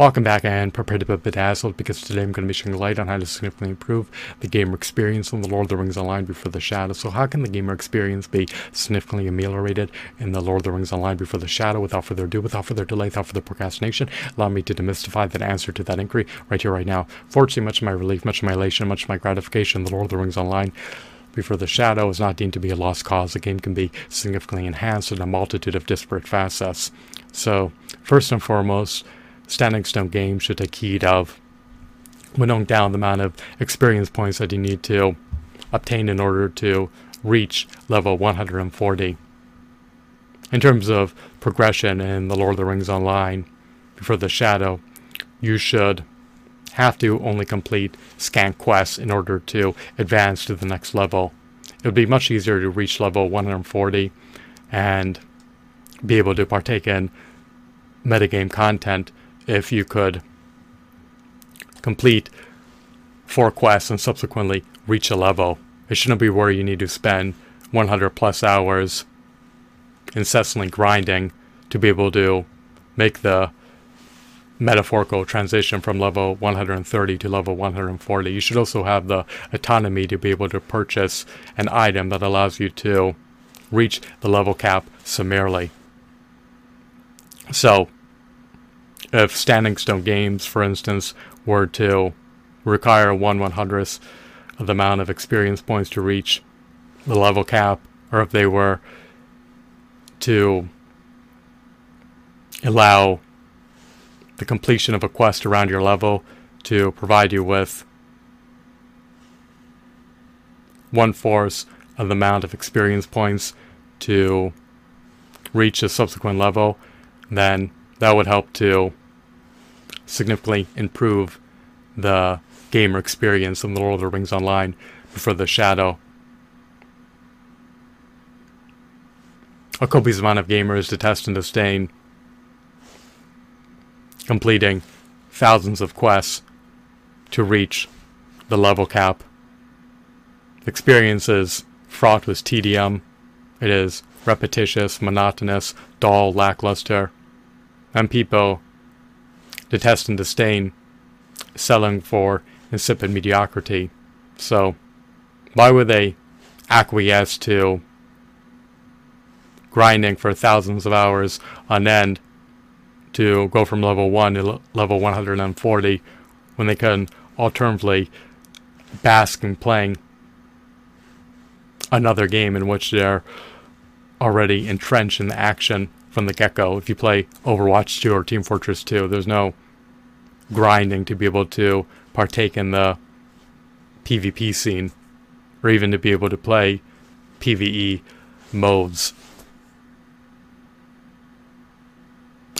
Welcome back and prepare to be bedazzled because today I'm going to be shining light on how to significantly improve the gamer experience in the Lord of the Rings Online Before the Shadow. So how can the gamer experience be significantly ameliorated in the Lord of the Rings Online Before the Shadow? Without further ado, without further delay, without further procrastination, allow me to demystify that answer to that inquiry right here, right now. Fortunately, much of my relief, much of my elation, much of my gratification, the Lord of the Rings Online before the shadow is not deemed to be a lost cause. The game can be significantly enhanced in a multitude of disparate facets. So, first and foremost, Standing Stone Games should take heed of winnowing down the amount of experience points that you need to obtain in order to reach level 140. In terms of progression in The Lord of the Rings Online, before the Shadow, you should have to only complete scan quests in order to advance to the next level. It would be much easier to reach level 140 and be able to partake in metagame content if you could complete four quests and subsequently reach a level. It shouldn't be where you need to spend 100 plus hours incessantly grinding to be able to make the metaphorical transition from level 130 to level 140. You should also have the autonomy to be able to purchase an item that allows you to reach the level cap summarily. So, if Standing Stone Games, for instance, were to require one one hundredth of the amount of experience points to reach the level cap, or if they were to allow the completion of a quest around your level to provide you with one fourth of the amount of experience points to reach a subsequent level, then that would help to significantly improve the gamer experience in the Lord of the Rings Online before the Shadow. A copious amount of gamers detest and disdain completing thousands of quests to reach the level cap. Experience is fraught with tedium. It is repetitious, monotonous, dull, lackluster, and people detest and disdain selling for insipid mediocrity. So, why would they acquiesce to grinding for thousands of hours on end to go from level 1 to level 140 when they can alternatively bask in playing another game in which they're already entrenched in the action from the get go. If you play Overwatch 2 or Team Fortress 2, there's no grinding to be able to partake in the PvP scene or even to be able to play PvE modes.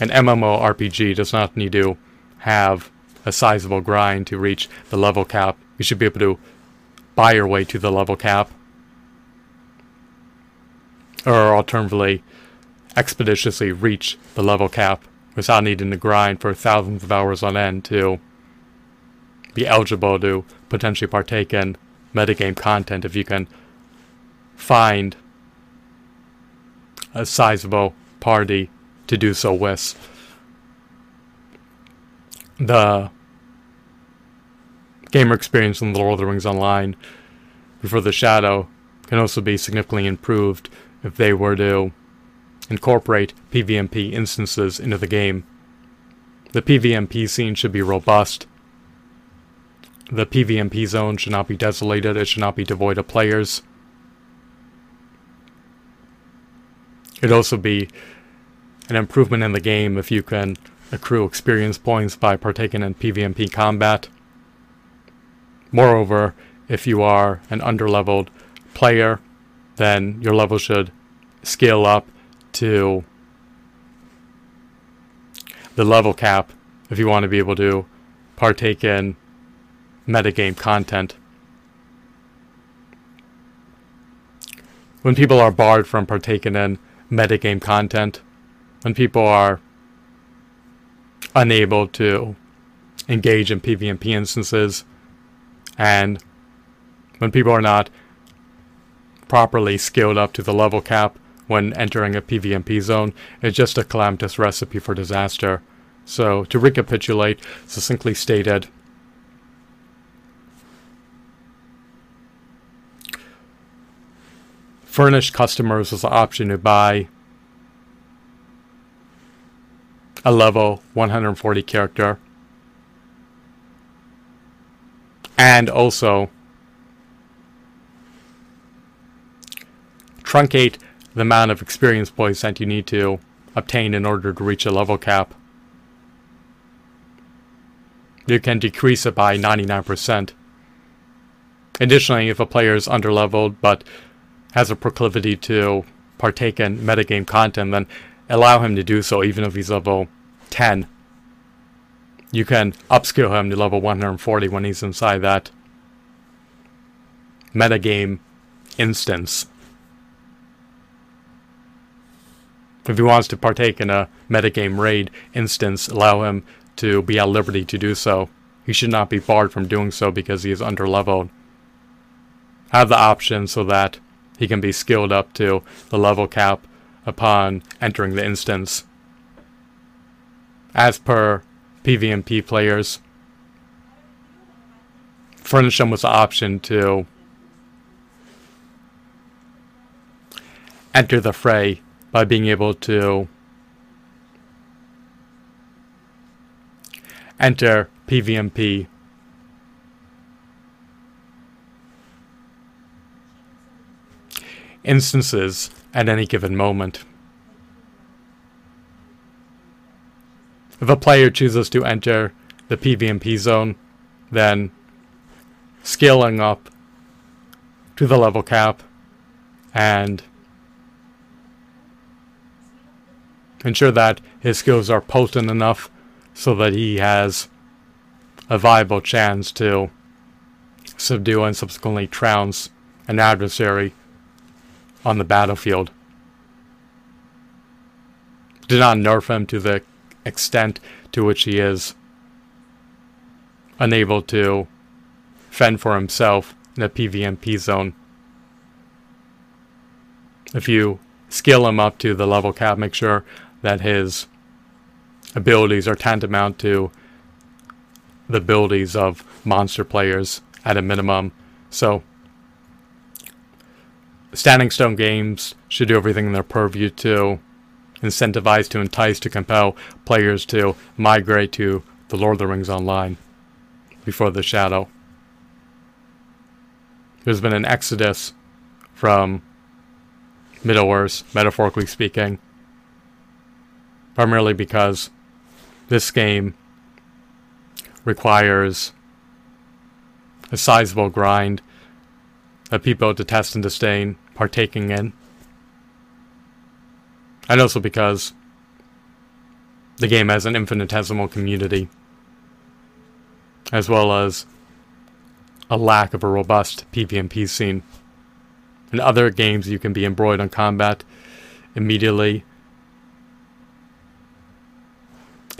An MMORPG does not need to have a sizable grind to reach the level cap. You should be able to buy your way to the level cap. Or alternatively, expeditiously reach the level cap without needing to grind for thousands of hours on end to be eligible to potentially partake in metagame content if you can find a sizable party to do so with. The gamer experience in The Lord of the Rings Online before the Shadow can also be significantly improved if they were to incorporate PvMP instances into the game. The PvMP scene should be robust. The PvMP zone should not be desolated, it should not be devoid of players. It'd also be an improvement in the game if you can accrue experience points by partaking in PvMP combat. Moreover, if you are an underleveled player, then your level should scale up to the level cap if you want to be able to partake in metagame content. When people are barred from partaking in metagame content, when people are unable to engage in PvMP instances, and when people are not properly scaled up to the level cap when entering a PvMP zone, it's just a calamitous recipe for disaster. So, to recapitulate, succinctly stated, furnish customers with the option to buy a level 140 character and also truncate the amount of experience points that you need to obtain in order to reach a level cap. You can decrease it by 99%. Additionally, if a player is underleveled but has a proclivity to partake in metagame content, then allow him to do so even if he's level 10. You can upskill him to level 140 when he's inside that metagame instance. If he wants to partake in a metagame raid instance, allow him to be at liberty to do so. He should not be barred from doing so because he is underleveled. Have the option so that he can be skilled up to the level cap upon entering the instance. As per PvMP players, furnish them with the option to enter the fray by being able to enter PvMP instances at any given moment. If a player chooses to enter the PvMP zone, then scaling up to the level cap and ensure that his skills are potent enough so that he has a viable chance to subdue and subsequently trounce an adversary on the battlefield. Do not nerf him to the extent to which he is unable to fend for himself in a PvMP zone. If you skill him up to the level cap, make sure that his abilities are tantamount to the abilities of monster players at a minimum. So Standing Stone Games should do everything in their purview to incentivize, to entice, to compel players to migrate to the Lord of the Rings Online before the Shadow. There's been an exodus from Middle Earth, metaphorically speaking, primarily because this game requires a sizable grind that people detest and disdain partaking in. And also because the game has an infinitesimal community, as well as a lack of a robust PvP scene. In other games, you can be embroiled on combat immediately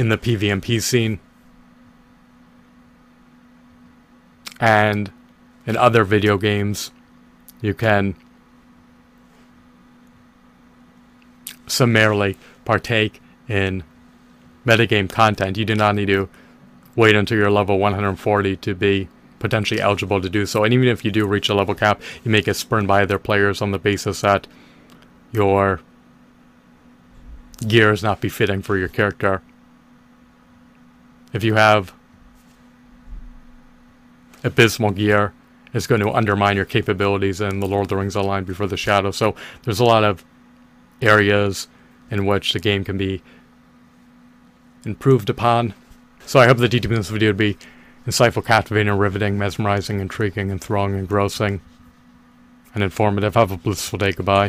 in the PvMP scene. And in other video games, you can summarily partake in metagame content. You do not need to wait until you're level 140 to be potentially eligible to do so. And even if you do reach a level cap, you may get spurned by other players on the basis that your gear is not befitting for your character. If you have abysmal gear, it's going to undermine your capabilities in the Lord of the Rings Online before the Shadow. So there's a lot of areas in which the game can be improved upon. So I hope the DTP in this video would be insightful, captivating, riveting, mesmerizing, intriguing, enthralling, engrossing, and informative. Have a blissful day. Goodbye.